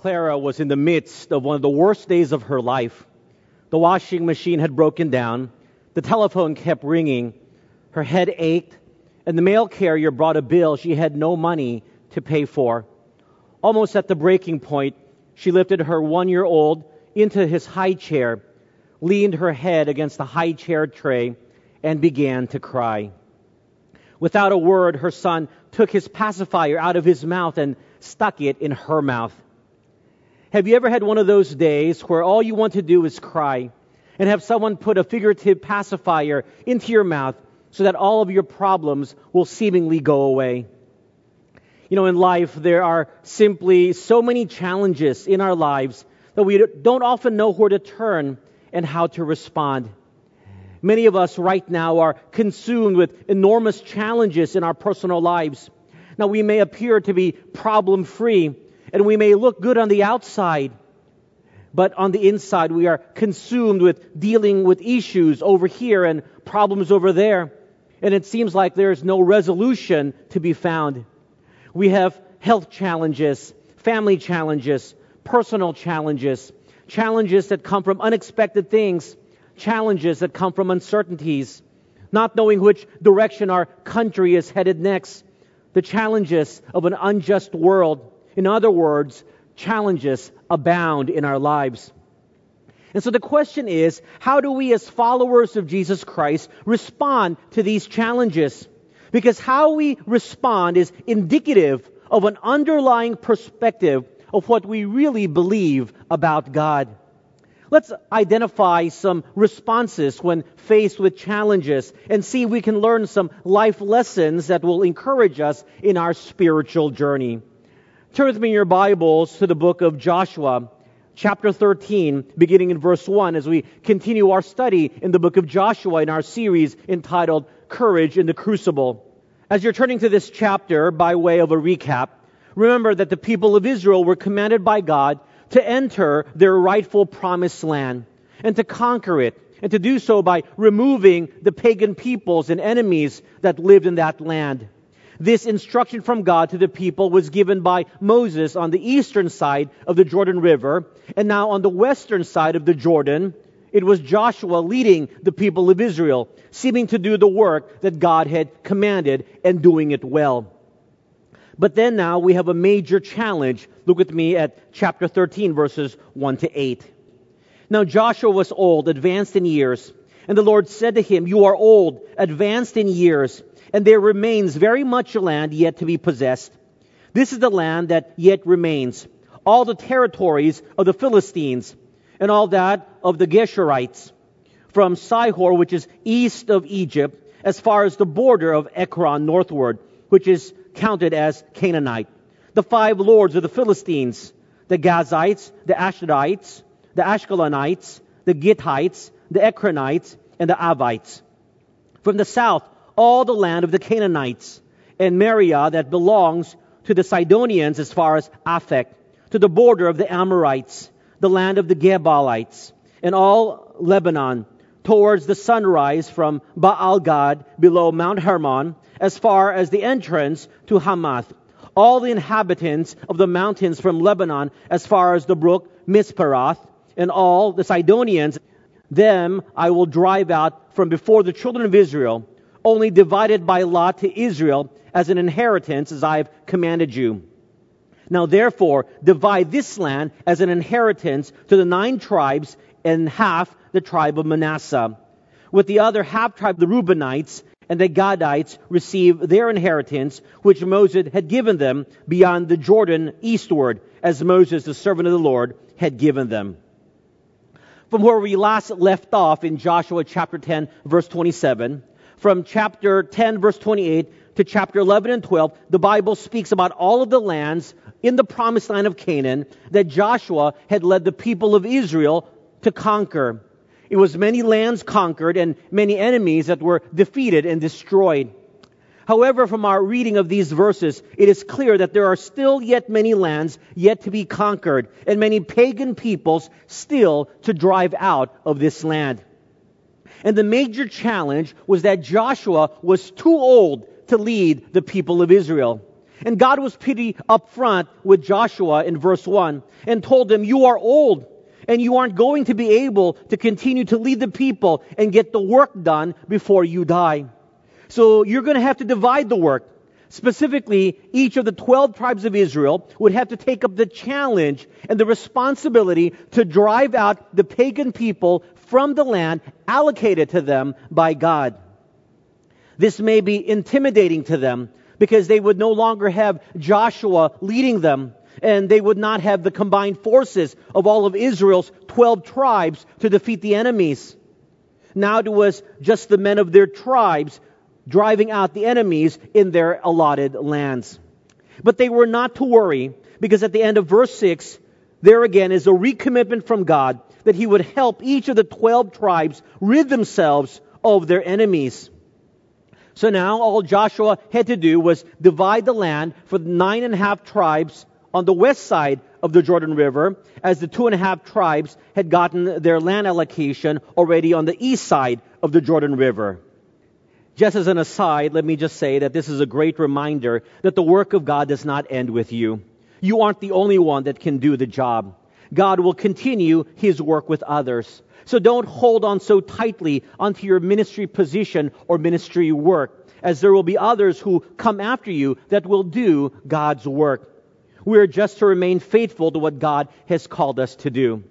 Clara was in the midst of one of the worst days of her life. The washing machine had broken down, the telephone kept ringing, her head ached, and the mail carrier brought a bill she had no money to pay for. Almost at the breaking point, she lifted her one year old into his high chair, leaned her head against the high chair tray, and began to cry. Without a word, her son took his pacifier out of his mouth and stuck it in her mouth. Have you ever had one of those days where all you want to do is cry and have someone put a figurative pacifier into your mouth so that all of your problems will seemingly go away? You know, in life, there are simply so many challenges in our lives that we don't often know where to turn and how to respond. Many of us right now are consumed with enormous challenges in our personal lives. Now, we may appear to be problem free and we may look good on the outside, but on the inside we are consumed with dealing with issues over here and problems over there. And it seems like there is no resolution to be found. We have health challenges, family challenges, personal challenges, challenges that come from unexpected things, challenges that come from uncertainties, not knowing which direction our country is headed next, the challenges of an unjust world. In other words, challenges abound in our lives. And so the question is, how do we as followers of Jesus Christ respond to these challenges? Because how we respond is indicative of an underlying perspective of what we really believe about God. Let's identify some responses when faced with challenges and see if we can learn some life lessons that will encourage us in our spiritual journey. Turn with me in your Bibles to the book of Joshua, chapter 13, beginning in verse 1, as we continue our study in the book of Joshua in our series entitled Courage in the Crucible. As you're turning to this chapter by way of a recap, remember that the people of Israel were commanded by God to enter their rightful promised land and to conquer it, and to do so by removing the pagan peoples and enemies that lived in that land. This instruction from God to the people was given by Moses on the eastern side of the Jordan River, and now on the western side of the Jordan, it was Joshua leading the people of Israel, seeming to do the work that God had commanded and doing it well. But then now we have a major challenge. Look with me at chapter 13, verses 1 to 8. Now Joshua was old, advanced in years, and the Lord said to him, You are old, advanced in years, and there remains very much land yet to be possessed. This is the land that yet remains, all the territories of the Philistines, and all that of the Geshurites, from Sihor, which is east of Egypt, as far as the border of Ekron northward, which is counted as Canaanite. The five lords of the Philistines, the Gazites, the Ashdodites, the Ashkelonites, the Gittites, the Ekronites, and the Avites. From the south, all the land of the Canaanites, and Mearah that belongs to the Sidonians as far as Aphek, to the border of the Amorites, the land of the Gebalites, and all Lebanon, towards the sunrise from Baal Gad below Mount Hermon, as far as the entrance to Hamath. All the inhabitants of the mountains from Lebanon, as far as the brook Misrephoth, and all the Sidonians, them I will drive out from before the children of Israel, only divided by lot to Israel as an inheritance, as I have commanded you. Now therefore, divide this land as an inheritance to the nine tribes and half the tribe of Manasseh. With the other half tribe, the Reubenites and the Gadites receive their inheritance, which Moses had given them beyond the Jordan eastward, as Moses, the servant of the Lord, had given them. From where we last left off in Joshua chapter 10, verse 27, from chapter 10, verse 28 to chapter 11 and 12, the Bible speaks about all of the lands in the promised land of Canaan that Joshua had led the people of Israel to conquer. It was many lands conquered and many enemies that were defeated and destroyed. However, from our reading of these verses, it is clear that there are still yet many lands yet to be conquered and many pagan peoples still to drive out of this land. And the major challenge was that Joshua was too old to lead the people of Israel. And God was pretty upfront with Joshua in verse 1 and told him, You are old and you aren't going to be able to continue to lead the people and get the work done before you die. So you're going to have to divide the work. Specifically, each of the 12 tribes of Israel would have to take up the challenge and the responsibility to drive out the pagan people from the land allocated to them by God. This may be intimidating to them because they would no longer have Joshua leading them and they would not have the combined forces of all of Israel's 12 tribes to defeat the enemies. Now it was just the men of their tribes driving out the enemies in their allotted lands. But they were not to worry because at the end of verse 6, there again is a recommitment from God that he would help each of the 12 tribes rid themselves of their enemies. So now all Joshua had to do was divide the land for the nine and a half tribes on the west side of the Jordan River, as the two and a half tribes had gotten their land allocation already on the east side of the Jordan River. Just as an aside, let me just say that this is a great reminder that the work of God does not end with you. You aren't the only one that can do the job. God will continue His work with others. So don't hold on so tightly onto your ministry position or ministry work, as there will be others who come after you that will do God's work. We are just to remain faithful to what God has called us to do.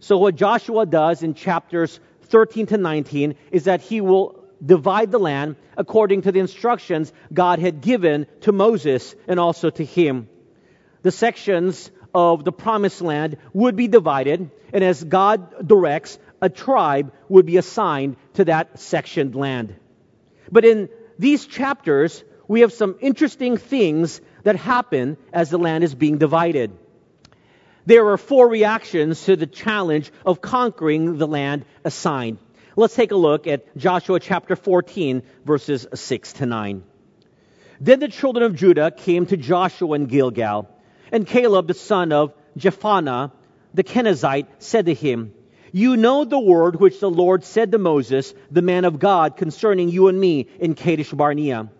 So what Joshua does in chapters 13 to 19 is that he will divide the land according to the instructions God had given to Moses and also to him. The sections of the promised land would be divided, and as God directs, a tribe would be assigned to that sectioned land. But in these chapters, we have some interesting things that happen as the land is being divided. There are four reactions to the challenge of conquering the land assigned. Let's take a look at Joshua chapter 14, verses 6 to 9. Then the children of Judah came to Joshua in Gilgal, and Caleb the son of Jephunneh the Kenizzite said to him, You know the word which the Lord said to Moses, the man of God, concerning you and me in Kadesh Barnea.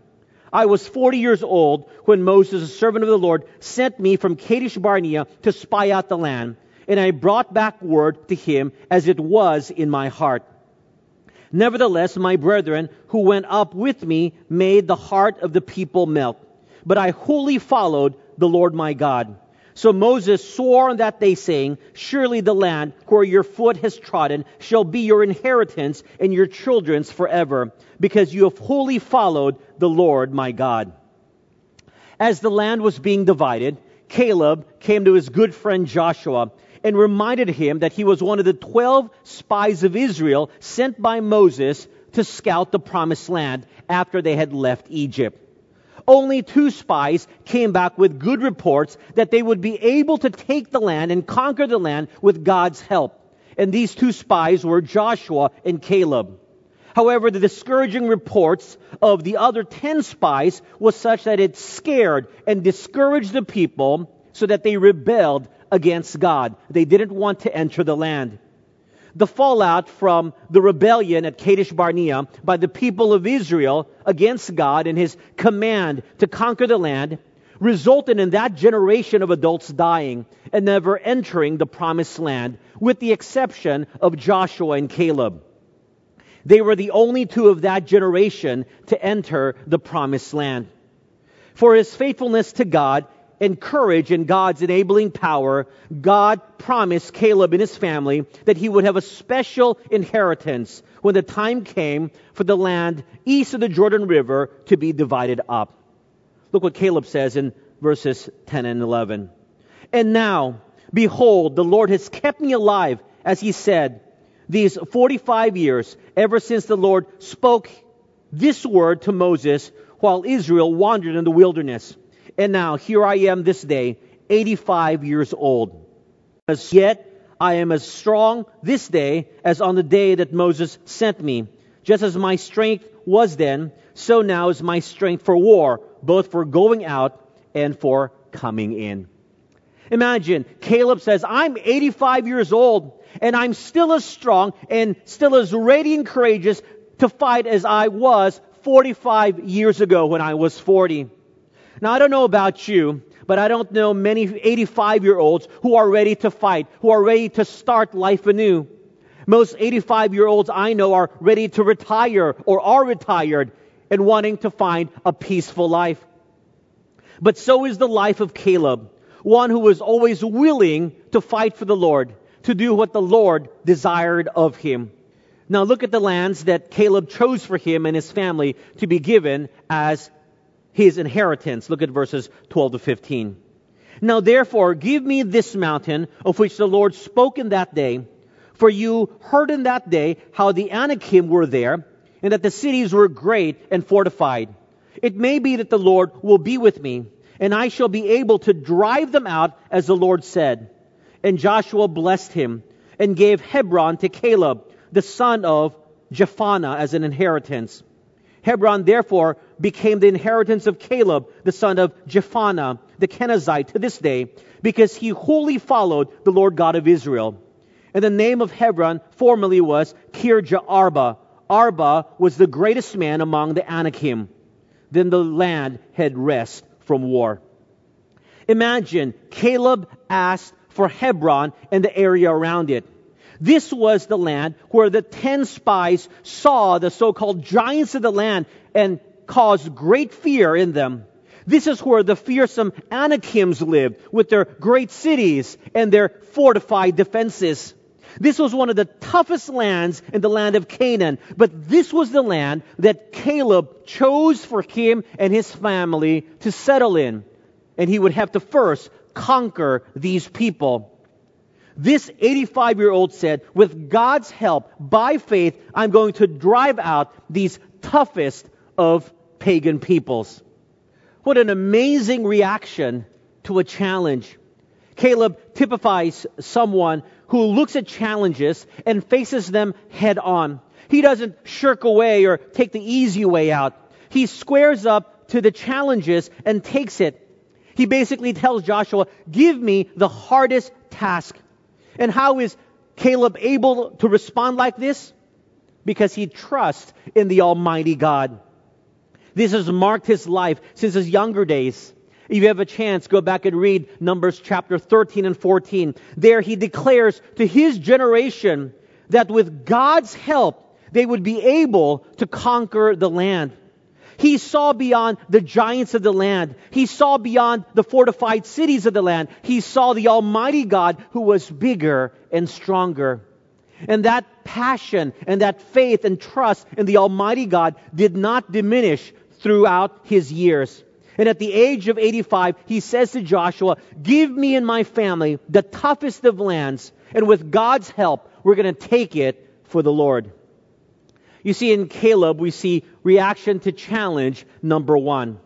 I was 40 years old when Moses, a servant of the Lord, sent me from Kadesh Barnea to spy out the land, and I brought back word to him as it was in my heart. Nevertheless, my brethren who went up with me made the heart of the people melt. But I wholly followed the Lord my God. So Moses swore on that day, saying, Surely the land where your foot has trodden shall be your inheritance and your children's forever, because you have wholly followed the Lord my God. As the land was being divided, Caleb came to his good friend Joshua and reminded him that he was one of the twelve spies of Israel sent by Moses to scout the promised land after they had left Egypt only two spies came back with good reports that they would be able to take the land and conquer the land with God's help. And these two spies were Joshua and Caleb. However, the discouraging reports of the other ten spies was such that it scared and discouraged the people so that they rebelled against God. They didn't want to enter the land the fallout from the rebellion at Kadesh Barnea by the people of Israel against God and his command to conquer the land resulted in that generation of adults dying and never entering the promised land, with the exception of Joshua and Caleb. They were the only two of that generation to enter the promised land. For his faithfulness to God, and courage in God's enabling power, God promised Caleb and his family that he would have a special inheritance when the time came for the land east of the Jordan River to be divided up. Look what Caleb says in verses 10 and 11. And now, behold, the Lord has kept me alive, as he said, these 45 years, ever since the Lord spoke this word to Moses while Israel wandered in the wilderness. And now here I am this day, 85 years old. As yet I am as strong this day as on the day that Moses sent me. Just as my strength was then, so now is my strength for war, both for going out and for coming in. Imagine, Caleb says, I'm 85 years old, and I'm still as strong and still as ready and courageous to fight as I was 45 years ago when I was 40. Now, I don't know about you, but I don't know many 85 year olds who are ready to fight, who are ready to start life anew. Most 85 year olds I know are ready to retire or are retired and wanting to find a peaceful life. But so is the life of Caleb, one who was always willing to fight for the Lord, to do what the Lord desired of him. Now look at the lands that Caleb chose for him and his family to be given as his inheritance. Look at verses 12 to 15. Now therefore, give me this mountain of which the Lord spoke in that day. For you heard in that day how the Anakim were there, and that the cities were great and fortified. It may be that the Lord will be with me, and I shall be able to drive them out as the Lord said. And Joshua blessed him, and gave Hebron to Caleb, the son of Jephunneh, as an inheritance. Hebron therefore became the inheritance of Caleb, the son of Jephunneh, the Kenizzite, to this day, because he wholly followed the Lord God of Israel. And the name of Hebron formerly was Kirjath Arba. Arba was the greatest man among the Anakim. Then the land had rest from war. Imagine Caleb asked for Hebron and the area around it. This was the land where the ten spies saw the so-called giants of the land and caused great fear in them. This is where the fearsome Anakims lived with their great cities and their fortified defenses. This was one of the toughest lands in the land of Canaan, but this was the land that Caleb chose for him and his family to settle in. And he would have to first conquer these people. This 85 year old said, with God's help, by faith, I'm going to drive out these toughest of pagan peoples. What an amazing reaction to a challenge. Caleb typifies someone who looks at challenges and faces them head on. He doesn't shirk away or take the easy way out. He squares up to the challenges and takes it. He basically tells Joshua, give me the hardest task. And how is Caleb able to respond like this? Because he trusts in the Almighty God. This has marked his life since his younger days. If you have a chance, go back and read Numbers chapter 13 and 14. There he declares to his generation that with God's help, they would be able to conquer the land. He saw beyond the giants of the land. He saw beyond the fortified cities of the land. He saw the Almighty God who was bigger and stronger. And that passion and that faith and trust in the Almighty God did not diminish throughout his years. And at the age of 85, he says to Joshua, Give me and my family the toughest of lands, and with God's help, we're going to take it for the Lord. You see, in Caleb, we see reaction to challenge number one.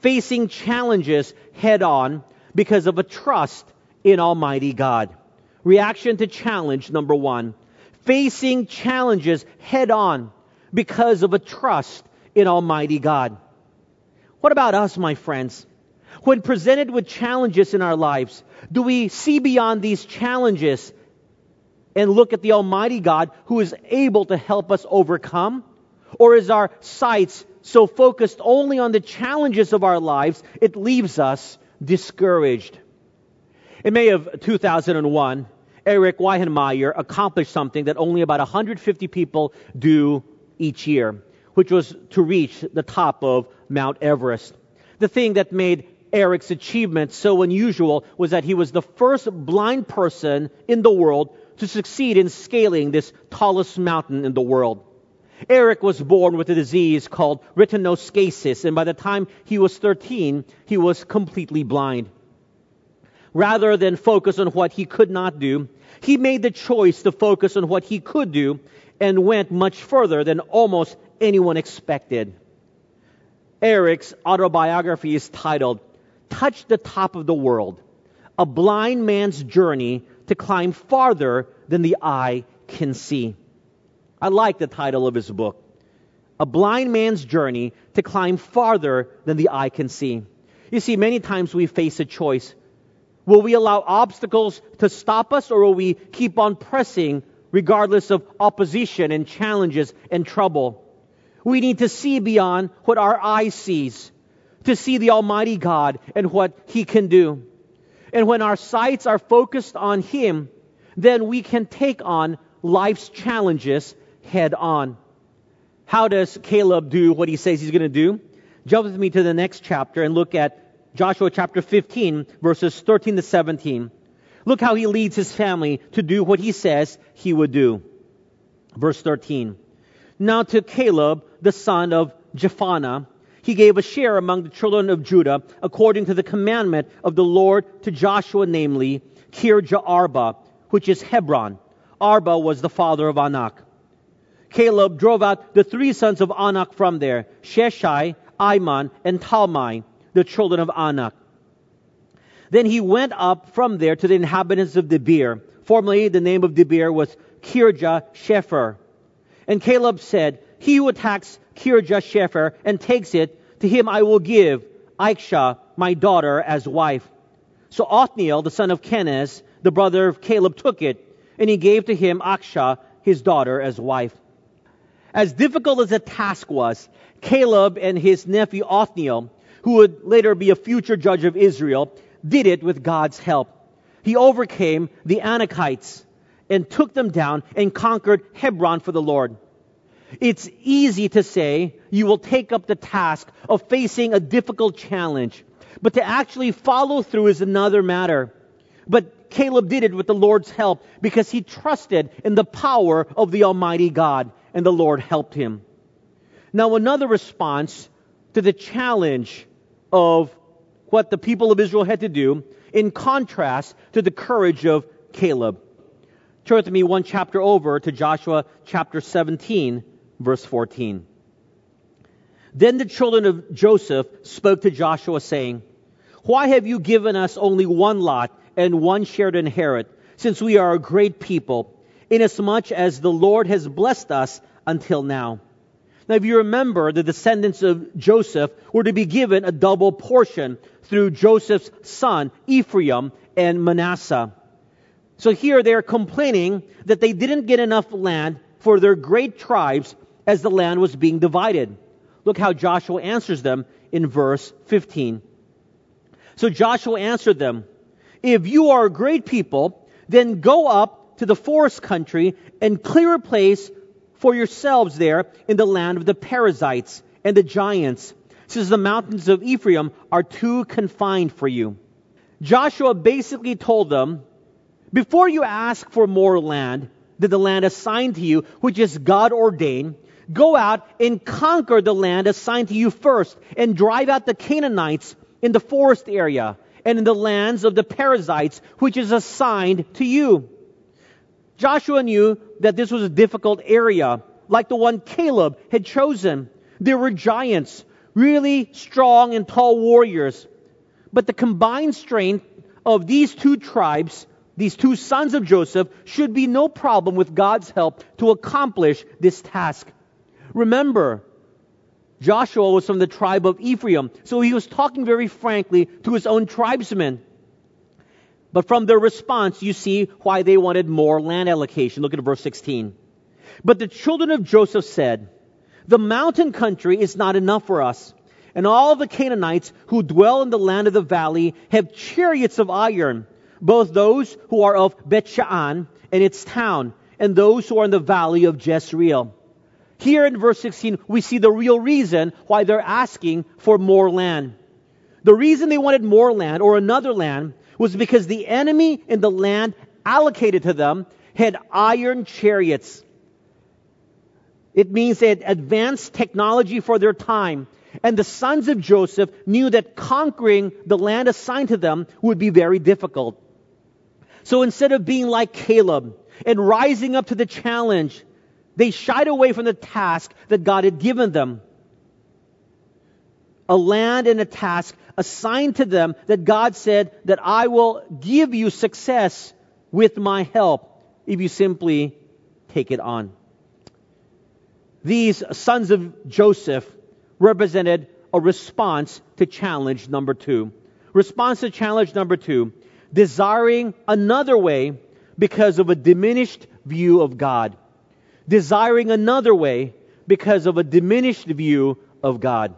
Facing challenges head on because of a trust in Almighty God. Reaction to challenge number one. Facing challenges head on because of a trust in Almighty God. What about us, my friends? When presented with challenges in our lives, do we see beyond these challenges and look at the Almighty God who is able to help us overcome? Or is our sights so focused only on the challenges of our lives, it leaves us discouraged? In May of 2001, Erik Weihenmayer accomplished something that only about 150 people do each year, which was to reach the top of Mount Everest. The thing that made Erik's achievement so unusual was that he was the first blind person in the world to succeed in scaling this tallest mountain in the world. Erik was born with a disease called retinoschisis, and by the time he was 13, he was completely blind. Rather than focus on what he could not do, he made the choice to focus on what he could do and went much further than almost anyone expected. Erik's autobiography is titled Touch the Top of the World, a blind man's journey to climb farther than the eye can see. I like the title of his book. A blind man's journey to climb farther than the eye can see. You see, many times we face a choice. Will we allow obstacles to stop us or will we keep on pressing regardless of opposition and challenges and trouble? We need to see beyond what our eye sees to see the Almighty God and what He can do. And when our sights are focused on Him, then we can take on life's challenges head on. How does Caleb do what he says he's going to do? Jump with me to the next chapter and look at Joshua chapter 15, verses 13 to 17. Look how he leads his family to do what he says he would do. Verse 13. Now to Caleb, the son of Jephunneh, he gave a share among the children of Judah according to the commandment of the Lord to Joshua, namely, Kirjath Arba, which is Hebron. Arba was the father of Anak. Caleb drove out the three sons of Anak from there, Sheshai, Ahiman, and Talmai, the children of Anak. Then he went up from there to the inhabitants of Debir. Formerly, the name of Debir was Kirjath Sepher. And Caleb said, He who attacks Kirjath Sepher and takes it, to him I will give Achsah, my daughter, as wife. So Othniel, the son of Kenaz, the brother of Caleb, took it, and he gave to him Achsah, his daughter, as wife. As difficult as the task was, Caleb and his nephew Othniel, who would later be a future judge of Israel, did it with God's help. He overcame the Anakites and took them down and conquered Hebron for the Lord. It's easy to say you will take up the task of facing a difficult challenge, but to actually follow through is another matter. But Caleb did it with the Lord's help because he trusted in the power of the Almighty God, and the Lord helped him. Now, another response to the challenge of what the people of Israel had to do, in contrast to the courage of Caleb. Turn with me one chapter over to Joshua chapter 17, verse 14. Then the children of Joseph spoke to Joshua, saying, Why have you given us only one lot and one share to inherit, since we are a great people, inasmuch as the Lord has blessed us until now? Now, if you remember, the descendants of Joseph were to be given a double portion through Joseph's son, Ephraim and Manasseh. So here they are complaining that they didn't get enough land for their great tribes as the land was being divided. Look how Joshua answers them in verse 15. So Joshua answered them, If you are a great people, then go up to the forest country and clear a place for yourselves there in the land of the Perizzites and the giants, since the mountains of Ephraim are too confined for you. Joshua basically told them, before you ask for more land than the land assigned to you, which is God ordained, go out and conquer the land assigned to you first and drive out the Canaanites in the forest area and in the lands of the Perizzites, which is assigned to you. Joshua knew that this was a difficult area, like the one Caleb had chosen. There were giants, really strong and tall warriors. But the combined strength of these two tribes, these two sons of Joseph, should be no problem with God's help to accomplish this task. Remember, Joshua was from the tribe of Ephraim, so he was talking very frankly to his own tribesmen. But from their response, you see why they wanted more land allocation. Look at verse 16. But the children of Joseph said, The mountain country is not enough for us. And all the Canaanites who dwell in the land of the valley have chariots of iron, both those who are of Bethshan and its town, and those who are in the valley of Jezreel. Here in verse 16, we see the real reason why they're asking for more land. The reason they wanted more land or another land was because the enemy in the land allocated to them had iron chariots. It means they had advanced technology for their time. And the sons of Joseph knew that conquering the land assigned to them would be very difficult. So instead of being like Caleb and rising up to the challenge, they shied away from the task that God had given them a land and a task assigned to them that God said that I will give you success with my help if you simply take it on. These sons of Joseph represented a response to challenge number two. Response to challenge number two, desiring another way because of a diminished view of God. Desiring another way because of a diminished view of God.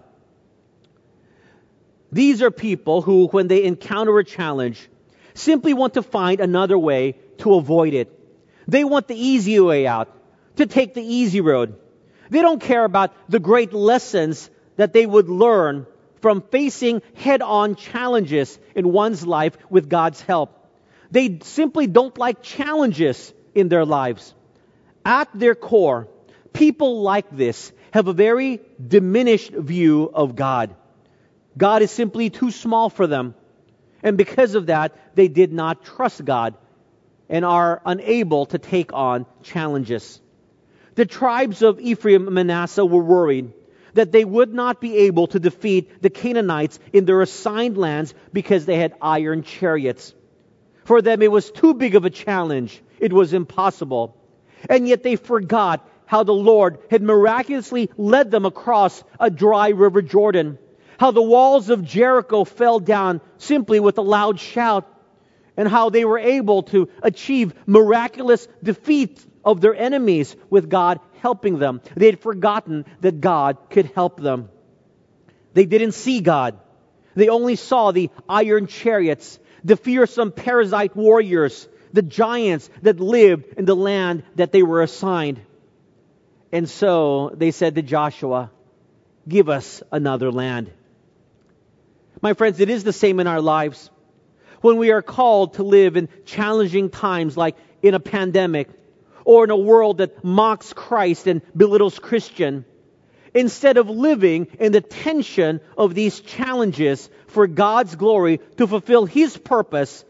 These are people who, when they encounter a challenge, simply want to find another way to avoid it. They want the easy way out, to take the easy road. They don't care about the great lessons that they would learn from facing head on challenges in one's life with God's help. They simply don't like challenges in their lives. At their core, people like this have a very diminished view of God. God is simply too small for them. And because of that, they did not trust God and are unable to take on challenges. The tribes of Ephraim and Manasseh were worried that they would not be able to defeat the Canaanites in their assigned lands because they had iron chariots. For them, it was too big of a challenge. It was impossible. And yet they forgot how the Lord had miraculously led them across a dry river Jordan. How the walls of Jericho fell down simply with a loud shout. And how they were able to achieve miraculous defeat of their enemies with God helping them. They had forgotten that God could help them. They didn't see God. They only saw the iron chariots, the fearsome Perizzite warriors, the giants that lived in the land that they were assigned. And so they said to Joshua, Give us another land. My friends, it is the same in our lives. When we are called to live in challenging times like in a pandemic or in a world that mocks Christ and belittles Christian, instead of living in the tension of these challenges for God's glory to fulfill His purpose,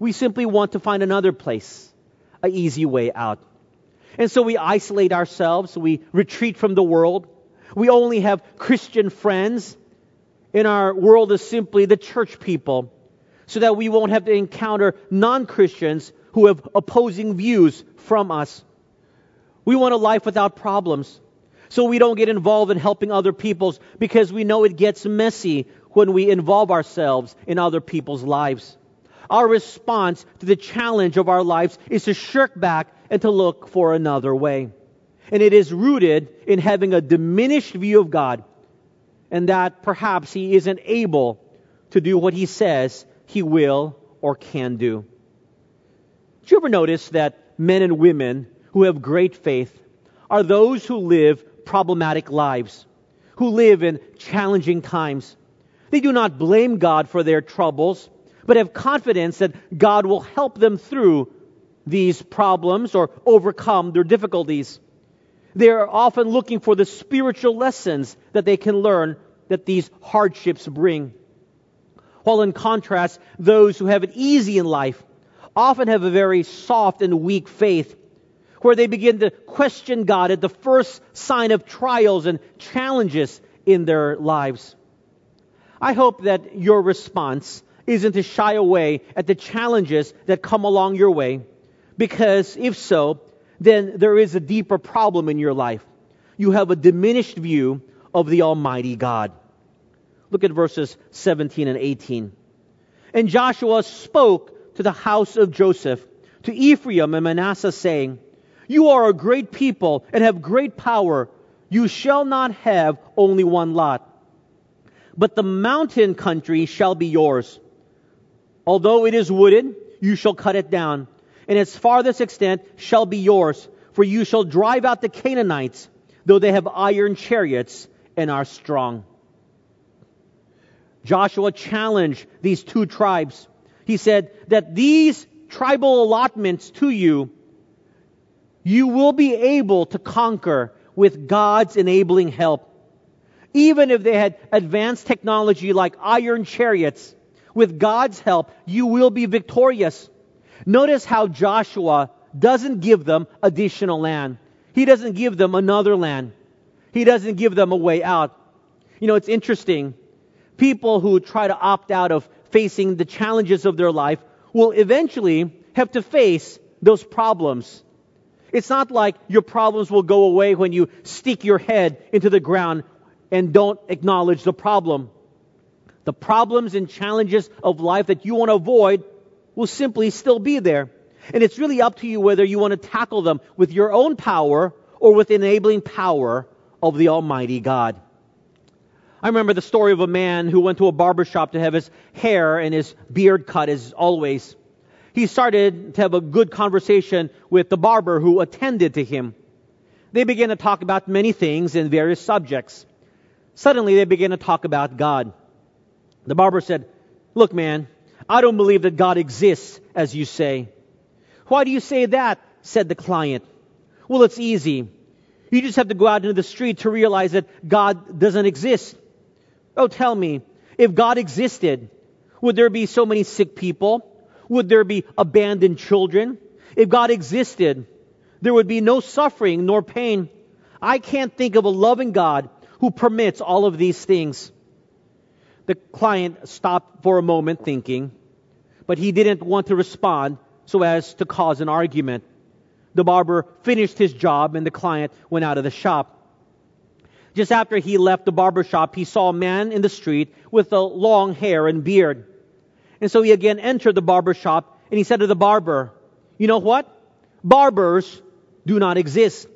we simply want to find another place, an easy way out. And so we isolate ourselves, we retreat from the world. We only have Christian friends. In our world is simply the church people, so that we won't have to encounter non Christians who have opposing views from us. We want a life without problems. So we don't get involved in helping other people's because we know it gets messy when we involve ourselves in other people's lives. Our response to the challenge of our lives is to shirk back and to look for another way. And it is rooted in having a diminished view of God and that perhaps He isn't able to do what He says He will or can do. Did you ever notice that men and women who have great faith are those who live problematic lives, who live in challenging times? They do not blame God for their troubles, but have confidence that God will help them through these problems or overcome their difficulties. They are often looking for the spiritual lessons that they can learn that these hardships bring. While in contrast, those who have it easy in life often have a very soft and weak faith, where they begin to question God at the first sign of trials and challenges in their lives. I hope that your response isn't to shy away at the challenges that come along your way, because if so, then there is a deeper problem in your life. You have a diminished view of the Almighty God. Look at verses 17 and 18. And Joshua spoke to the house of Joseph, to Ephraim and Manasseh, saying, You are a great people and have great power. You shall not have only one lot. But the mountain country shall be yours. Although it is wooded, you shall cut it down, and its farthest extent shall be yours, for you shall drive out the Canaanites, though they have iron chariots and are strong. Joshua challenged these two tribes. He said that these tribal allotments to you, you will be able to conquer with God's enabling help. Even if they had advanced technology like iron chariots, with God's help, you will be victorious. Notice how Joshua doesn't give them additional land. He doesn't give them another land. He doesn't give them a way out. You know, it's interesting. People who try to opt out of facing the challenges of their life will eventually have to face those problems. It's not like your problems will go away when you stick your head into the ground and don't acknowledge the problem. The problems and challenges of life that you want to avoid will simply still be there. And it's really up to you whether you want to tackle them with your own power or with enabling power of the Almighty God. I remember the story of a man who went to a barber shop to have his hair and his beard cut as always. He started to have a good conversation with the barber who attended to him. They began to talk about many things and various subjects. Suddenly they began to talk about God. The barber said, Look, man, I don't believe that God exists, as you say. Why do you say that? said the client. Well, it's easy. You just have to go out into the street to realize that God doesn't exist. Oh, tell me, if God existed, would there be so many sick people? Would there be abandoned children? If God existed, there would be no suffering nor pain. I can't think of a loving God who permits all of these things. The client stopped for a moment thinking, but he didn't want to respond so as to cause an argument. The barber finished his job and the client went out of the shop. Just after he left the barber shop, he saw a man in the street with a long hair and beard. And so he again entered the barber shop and he said to the barber, You know what? Barbers do not exist.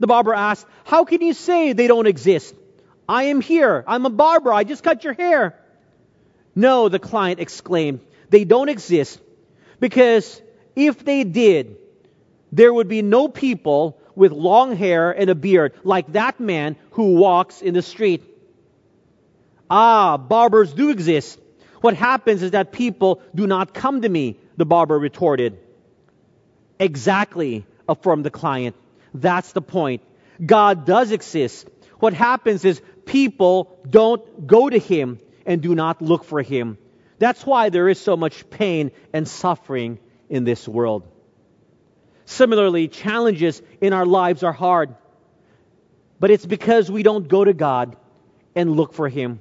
The barber asked, How can you say they don't exist? I am here. I'm a barber. I just cut your hair. No, the client exclaimed, They don't exist because if they did, there would be no people with long hair and a beard like that man who walks in the street. Ah, barbers do exist. What happens is that people do not come to me, the barber retorted. Exactly, affirmed the client. That's the point. God does exist. What happens is people don't go to him and do not look for him. That's why there is so much pain and suffering in this world. Similarly, challenges in our lives are hard, but it's because we don't go to God and look for Him.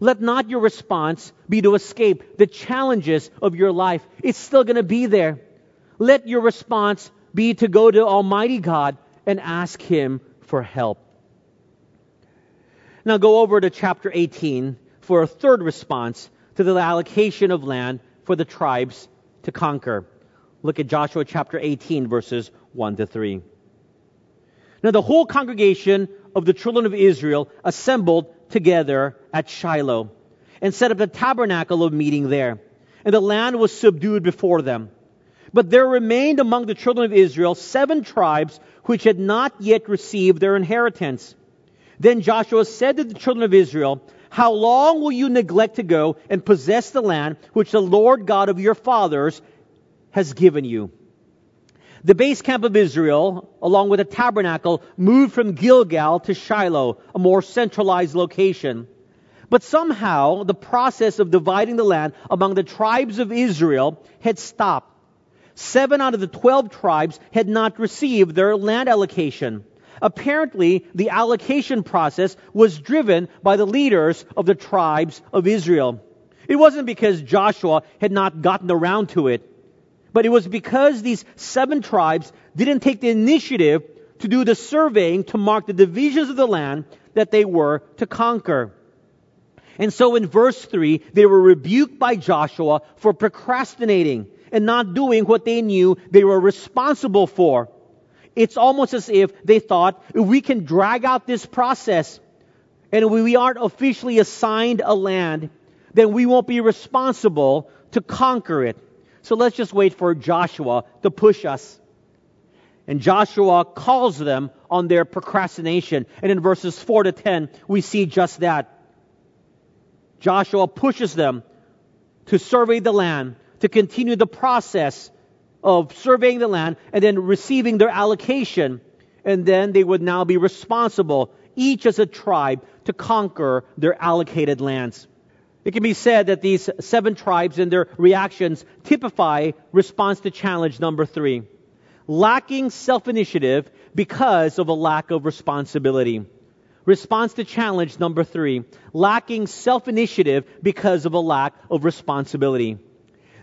Let not your response be to escape the challenges of your life. It's still going to be there. Let your response be to go to Almighty God and ask Him for help. Now go over to chapter 18 for a third response to the allocation of land for the tribes to conquer. Look at Joshua chapter 18, verses 1 to 3. Now the whole congregation of the children of Israel assembled together at Shiloh and set up the tabernacle of meeting there. And the land was subdued before them. But there remained among the children of Israel seven tribes which had not yet received their inheritance. Then Joshua said to the children of Israel, How long will you neglect to go and possess the land which the Lord God of your fathers has given you. The base camp of Israel, along with the tabernacle, moved from Gilgal to Shiloh, a more centralized location. But somehow, the process of dividing the land among the tribes of Israel had stopped. Seven out of the twelve tribes had not received their land allocation. Apparently, the allocation process was driven by the leaders of the tribes of Israel. It wasn't because Joshua had not gotten around to it. But it was because these seven tribes didn't take the initiative to do the surveying to mark the divisions of the land that they were to conquer. And so in verse 3, they were rebuked by Joshua for procrastinating and not doing what they knew they were responsible for. It's almost as if they thought, if we can drag out this process and we aren't officially assigned a land, then we won't be responsible to conquer it. So let's just wait for Joshua to push us. And Joshua calls them on their procrastination. And in verses 4 to 10, we see just that. Joshua pushes them to survey the land, to continue the process of surveying the land and then receiving their allocation. And then they would now be responsible, each as a tribe, to conquer their allocated lands. It can be said that these seven tribes and their reactions typify response to challenge number three. Lacking self-initiative because of a lack of responsibility. Response to challenge number three. Lacking self-initiative because of a lack of responsibility.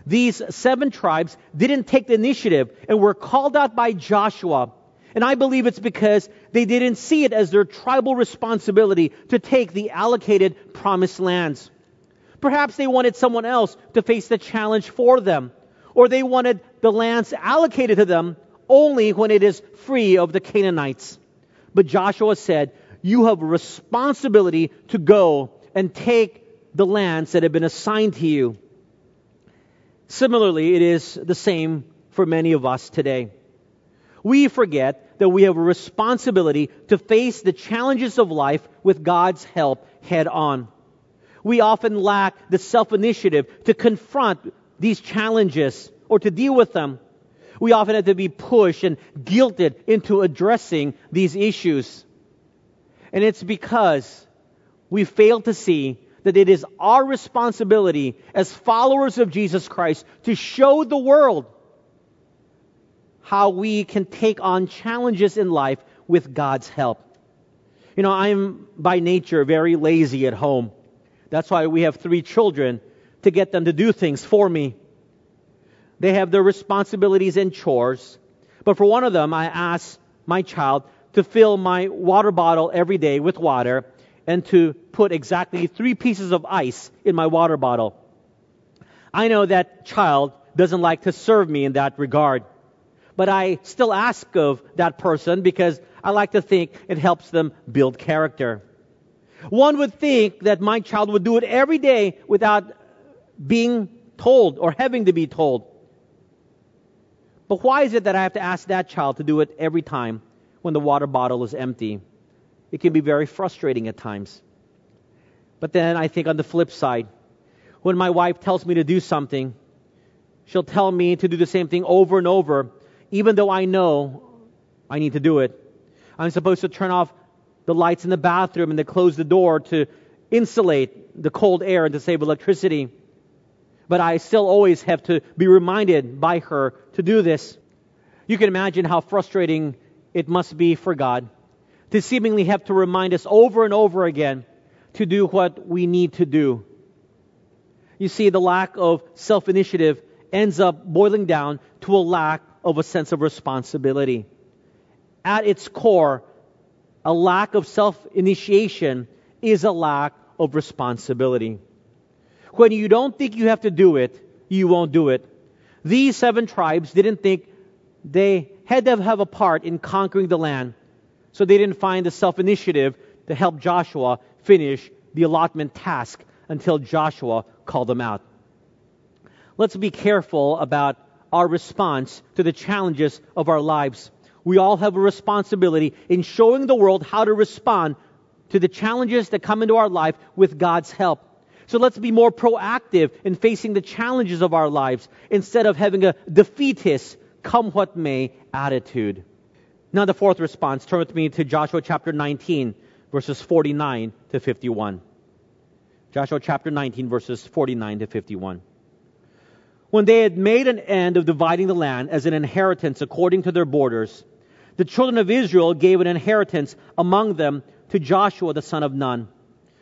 These seven tribes didn't take the initiative and were called out by Joshua. And I believe it's because they didn't see it as their tribal responsibility to take the allocated promised lands. Perhaps they wanted someone else to face the challenge for them. Or they wanted the lands allocated to them only when it is free of the Canaanites. But Joshua said, you have a responsibility to go and take the lands that have been assigned to you. Similarly, it is the same for many of us today. We forget that we have a responsibility to face the challenges of life with God's help head on. We often lack the self initiative to confront these challenges or to deal with them. We often have to be pushed and guilted into addressing these issues. And it's because we fail to see that it is our responsibility as followers of Jesus Christ to show the world how we can take on challenges in life with God's help. You know, I'm by nature very lazy at home. That's why we have three children to get them to do things for me. They have their responsibilities and chores. But for one of them, I ask my child to fill my water bottle every day with water and to put exactly three pieces of ice in my water bottle. I know that child doesn't like to serve me in that regard. But I still ask of that person because I like to think it helps them build character. One would think that my child would do it every day without being told or having to be told. But why is it that I have to ask that child to do it every time when the water bottle is empty? It can be very frustrating at times. But then I think on the flip side, when my wife tells me to do something, she'll tell me to do the same thing over and over, even though I know I need to do it. I'm supposed to turn off the lights in the bathroom and to close the door to insulate the cold air and to save electricity. But I still always have to be reminded by her to do this. You can imagine how frustrating it must be for God to seemingly have to remind us over and over again to do what we need to do. You see, the lack of self initiative ends up boiling down to a lack of a sense of responsibility. At its core, a lack of self initiation is a lack of responsibility. When you don't think you have to do it, you won't do it. These seven tribes didn't think they had to have a part in conquering the land, so they didn't find the self initiative to help Joshua finish the allotment task until Joshua called them out. Let's be careful about our response to the challenges of our lives. We all have a responsibility in showing the world how to respond to the challenges that come into our life with God's help. So let's be more proactive in facing the challenges of our lives instead of having a defeatist, come what may attitude. Now, the fourth response, turn with me to Joshua chapter 19, verses 49 to 51. Joshua chapter 19, verses 49 to 51. When they had made an end of dividing the land as an inheritance according to their borders, the children of Israel gave an inheritance among them to Joshua the son of Nun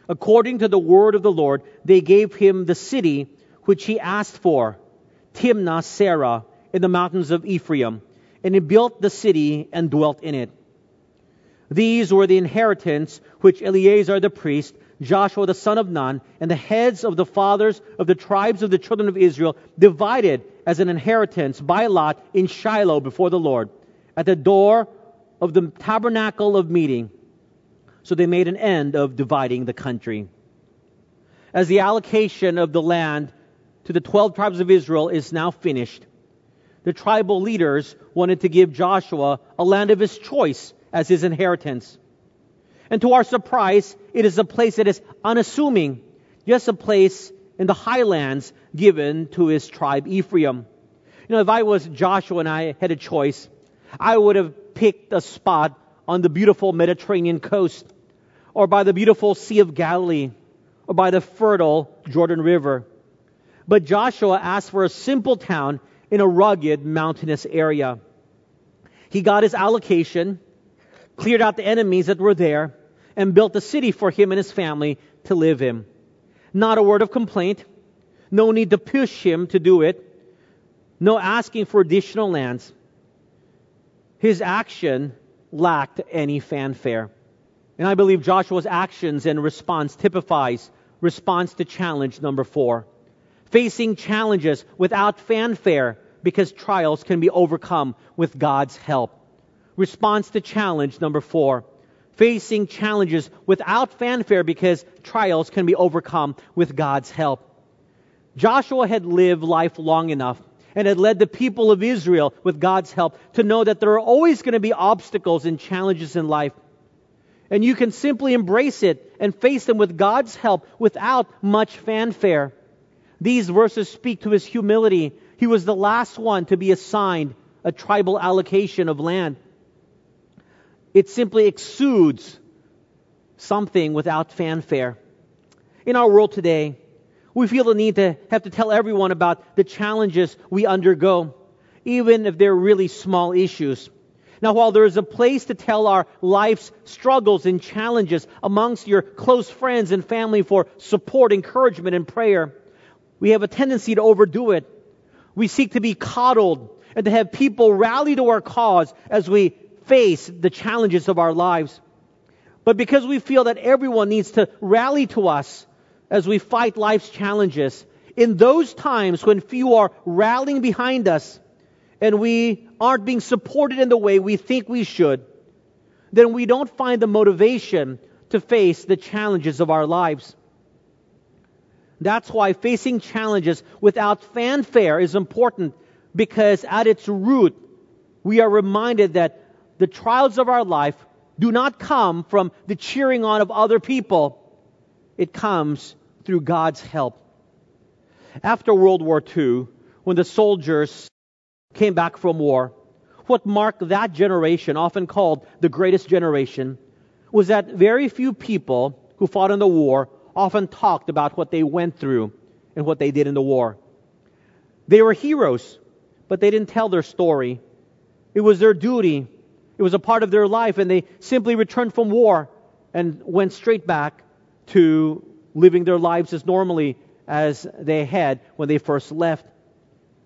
According to the word of the Lord, they gave him the city which he asked for, Timnah Serah, in the mountains of Ephraim, and he built the city and dwelt in it. These were the inheritance which Eleazar the priest, Joshua the son of Nun, and the heads of the fathers of the tribes of the children of Israel divided as an inheritance by lot in Shiloh before the Lord, at the door of the tabernacle of meeting so they made an end of dividing the country. As the allocation of the land to the 12 tribes of Israel is now finished, the tribal leaders wanted to give Joshua a land of his choice as his inheritance. And to our surprise, it is a place that is unassuming, just a place in the highlands given to his tribe Ephraim. You know, if I was Joshua and I had a choice, I would have picked a spot on the beautiful Mediterranean coast or by the beautiful Sea of Galilee, or by the fertile Jordan River. But Joshua asked for a simple town in a rugged mountainous area. He got his allocation, cleared out the enemies that were there, and built a city for him and his family to live in. Not a word of complaint, no need to push him to do it, no asking for additional lands. His action lacked any fanfare. And I believe Joshua's actions and response typifies response to challenge number four. Facing challenges without fanfare because trials can be overcome with God's help. Response to challenge number four. facing challenges without fanfare because trials can be overcome with God's help. Joshua had lived life long enough and had led the people of Israel with God's help to know that there are always going to be obstacles and challenges in life. And you can simply embrace it and face them with God's help without much fanfare. These verses speak to his humility. He was the last one to be assigned a tribal allocation of land. It simply exudes something without fanfare. In our world today, we feel the need to have to tell everyone about the challenges we undergo, even if they're really small issues. Now, while there is a place to tell our life's struggles and challenges amongst your close friends and family for support, encouragement, and prayer, we have a tendency to overdo it. We seek to be coddled and to have people rally to our cause as we face the challenges of our lives. But because we feel that everyone needs to rally to us as we fight life's challenges, in those times when few are rallying behind us and we aren't being supported in the way we think we should, then we don't find the motivation to face the challenges of our lives. That's why facing challenges without fanfare is important because at its root, we are reminded that the trials of our life do not come from the cheering on of other people. It comes through God's help. After World War II, when the soldiers came back from war, what marked that generation, often called the greatest generation, was that very few people who fought in the war often talked about what they went through and what they did in the war. They were heroes, but they didn't tell their story. It was their duty. It was a part of their life, and they simply returned from war and went straight back to living their lives as normally as they had when they first left.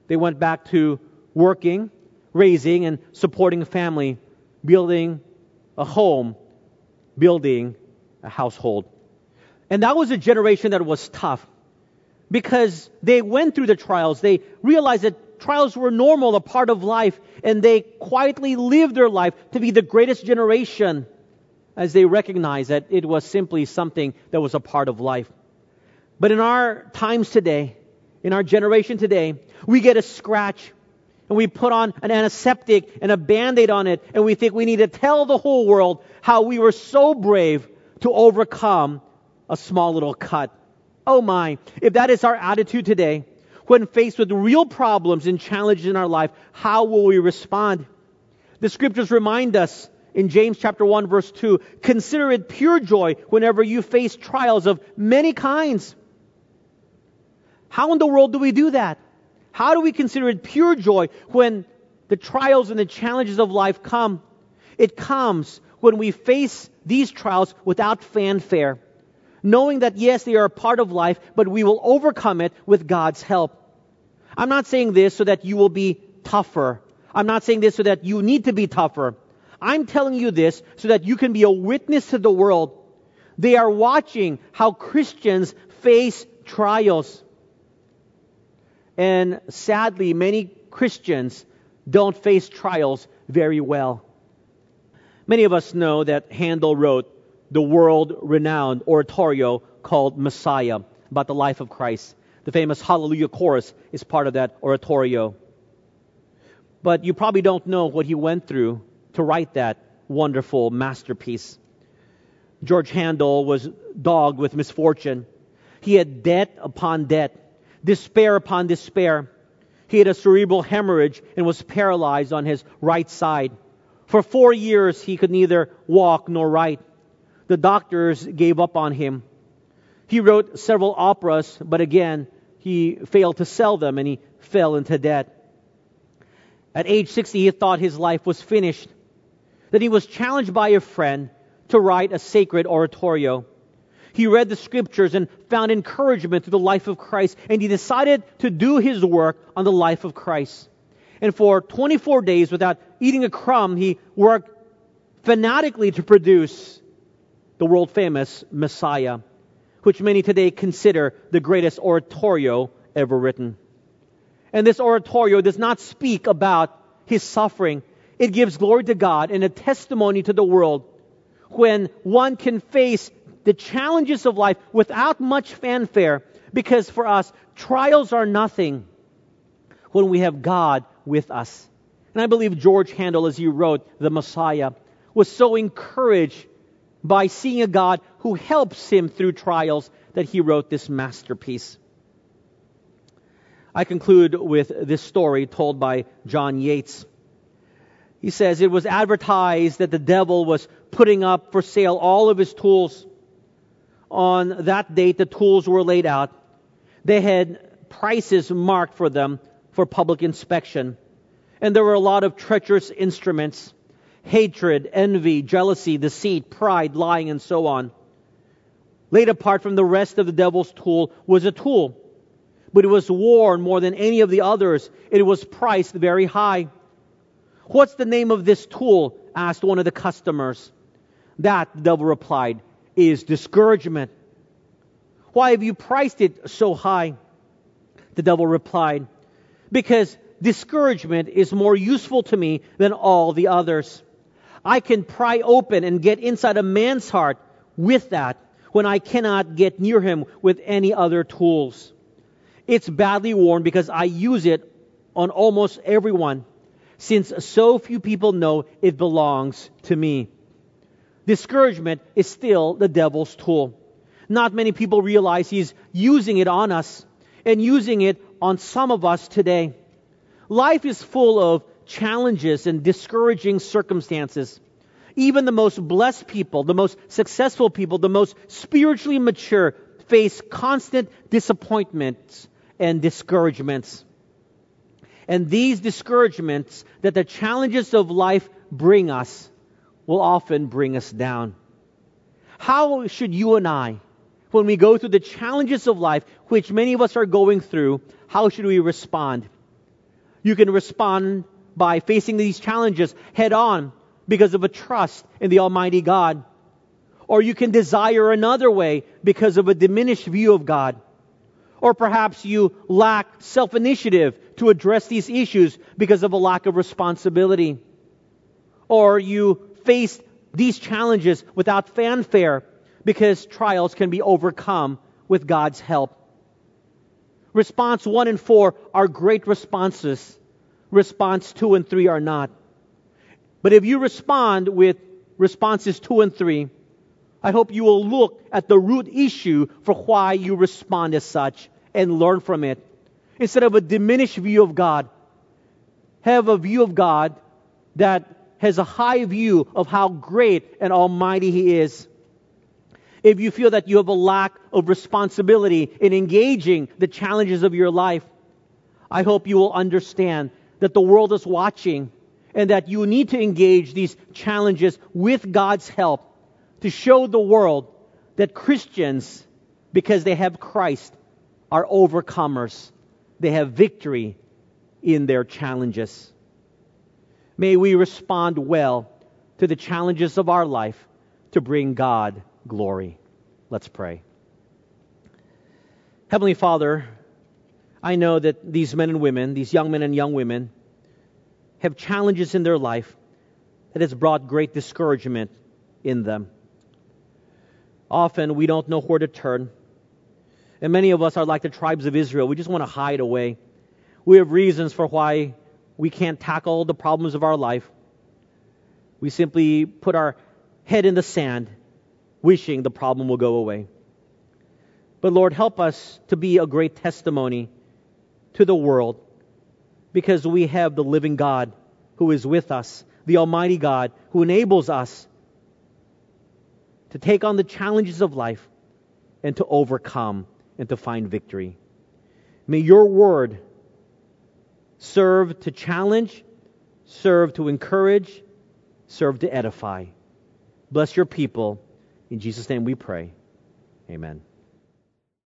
They went back to working, raising, and supporting a family, building a home, building a household. And that was a generation that was tough because they went through the trials. They realized that trials were normal, a part of life, and they quietly lived their life to be the greatest generation as they recognized that it was simply something that was a part of life. But in our times today, in our generation today, we get a scratch and we put on an antiseptic and a band-aid on it and we think we need to tell the whole world how we were so brave to overcome a small little cut. Oh my, if that is our attitude today, when faced with real problems and challenges in our life, how will we respond? The scriptures remind us in James chapter 1 verse 2, consider it pure joy whenever you face trials of many kinds. How in the world do we do that? How do we consider it pure joy when the trials and the challenges of life come? It comes when we face these trials without fanfare knowing that yes, they are a part of life, but we will overcome it with God's help. I'm not saying this so that you will be tougher. I'm not saying this so that you need to be tougher. I'm telling you this so that you can be a witness to the world. They are watching how Christians face trials. And sadly, many Christians don't face trials very well. Many of us know that Handel wrote the world renowned oratorio called Messiah about the life of Christ. The famous Hallelujah chorus is part of that oratorio. But you probably don't know what he went through to write that wonderful masterpiece. George Handel was dogged with misfortune. He had debt upon debt, despair upon despair. He had a cerebral hemorrhage and was paralyzed on his right side. For four years, he could neither walk nor write the doctors gave up on him. He wrote several operas, but again, he failed to sell them and he fell into debt. At age 60, he thought his life was finished. Then he was challenged by a friend to write a sacred oratorio. He read the scriptures and found encouragement through the life of Christ, and he decided to do his work on the life of Christ. And for 24 days, without eating a crumb, he worked fanatically to produce the world famous Messiah, which many today consider the greatest oratorio ever written. And this oratorio does not speak about his suffering. It gives glory to God and a testimony to the world when one can face the challenges of life without much fanfare, because for us, trials are nothing when we have God with us. And I believe George Handel, as he wrote The Messiah, was so encouraged by seeing a God who helps him through trials that he wrote this masterpiece. I conclude with this story told by John Yates. He says, It was advertised that the devil was putting up for sale all of his tools. On that date, the tools were laid out. They had prices marked for them for public inspection. And there were a lot of treacherous instruments hatred, envy, jealousy, deceit, pride, lying, and so on. Laid apart from the rest of the devil's tool was a tool, but it was worn more than any of the others. It was priced very high. What's the name of this tool? asked one of the customers. That, the devil replied, is discouragement. Why have you priced it so high? The devil replied, Because discouragement is more useful to me than all the others. I can pry open and get inside a man's heart with that when I cannot get near him with any other tools. It's badly worn because I use it on almost everyone, since so few people know it belongs to me. Discouragement is still the devil's tool. Not many people realize he's using it on us and using it on some of us today. Life is full of challenges and discouraging circumstances. Even the most blessed people, the most successful people, the most spiritually mature face constant disappointments and discouragements. And these discouragements that the challenges of life bring us will often bring us down. How should you and I, when we go through the challenges of life, which many of us are going through, how should we respond? You can respond by facing these challenges head on because of a trust in the Almighty God. Or you can desire another way because of a diminished view of God. Or perhaps you lack self initiative to address these issues because of a lack of responsibility. Or you face these challenges without fanfare because trials can be overcome with God's help. Response 1 and 4 are great responses response two and three are not. But if you respond with responses two and three, I hope you will look at the root issue for why you respond as such and learn from it. Instead of a diminished view of God, have a view of God that has a high view of how great and almighty He is. If you feel that you have a lack of responsibility in engaging the challenges of your life, I hope you will understand that the world is watching and that you need to engage these challenges with God's help to show the world that Christians, because they have Christ, are overcomers. They have victory in their challenges. May we respond well to the challenges of our life to bring God glory. Let's pray. Heavenly Father, I know that these men and women, these young men and young women, have challenges in their life that has brought great discouragement in them. Often we don't know where to turn. And many of us are like the tribes of Israel. We just want to hide away. We have reasons for why we can't tackle the problems of our life. We simply put our head in the sand, wishing the problem will go away. But Lord, help us to be a great testimony to the world because we have the living God who is with us, the Almighty God who enables us to take on the challenges of life and to overcome and to find victory. May your word serve to challenge, serve to encourage, serve to edify. Bless your people. In Jesus' name we pray. Amen.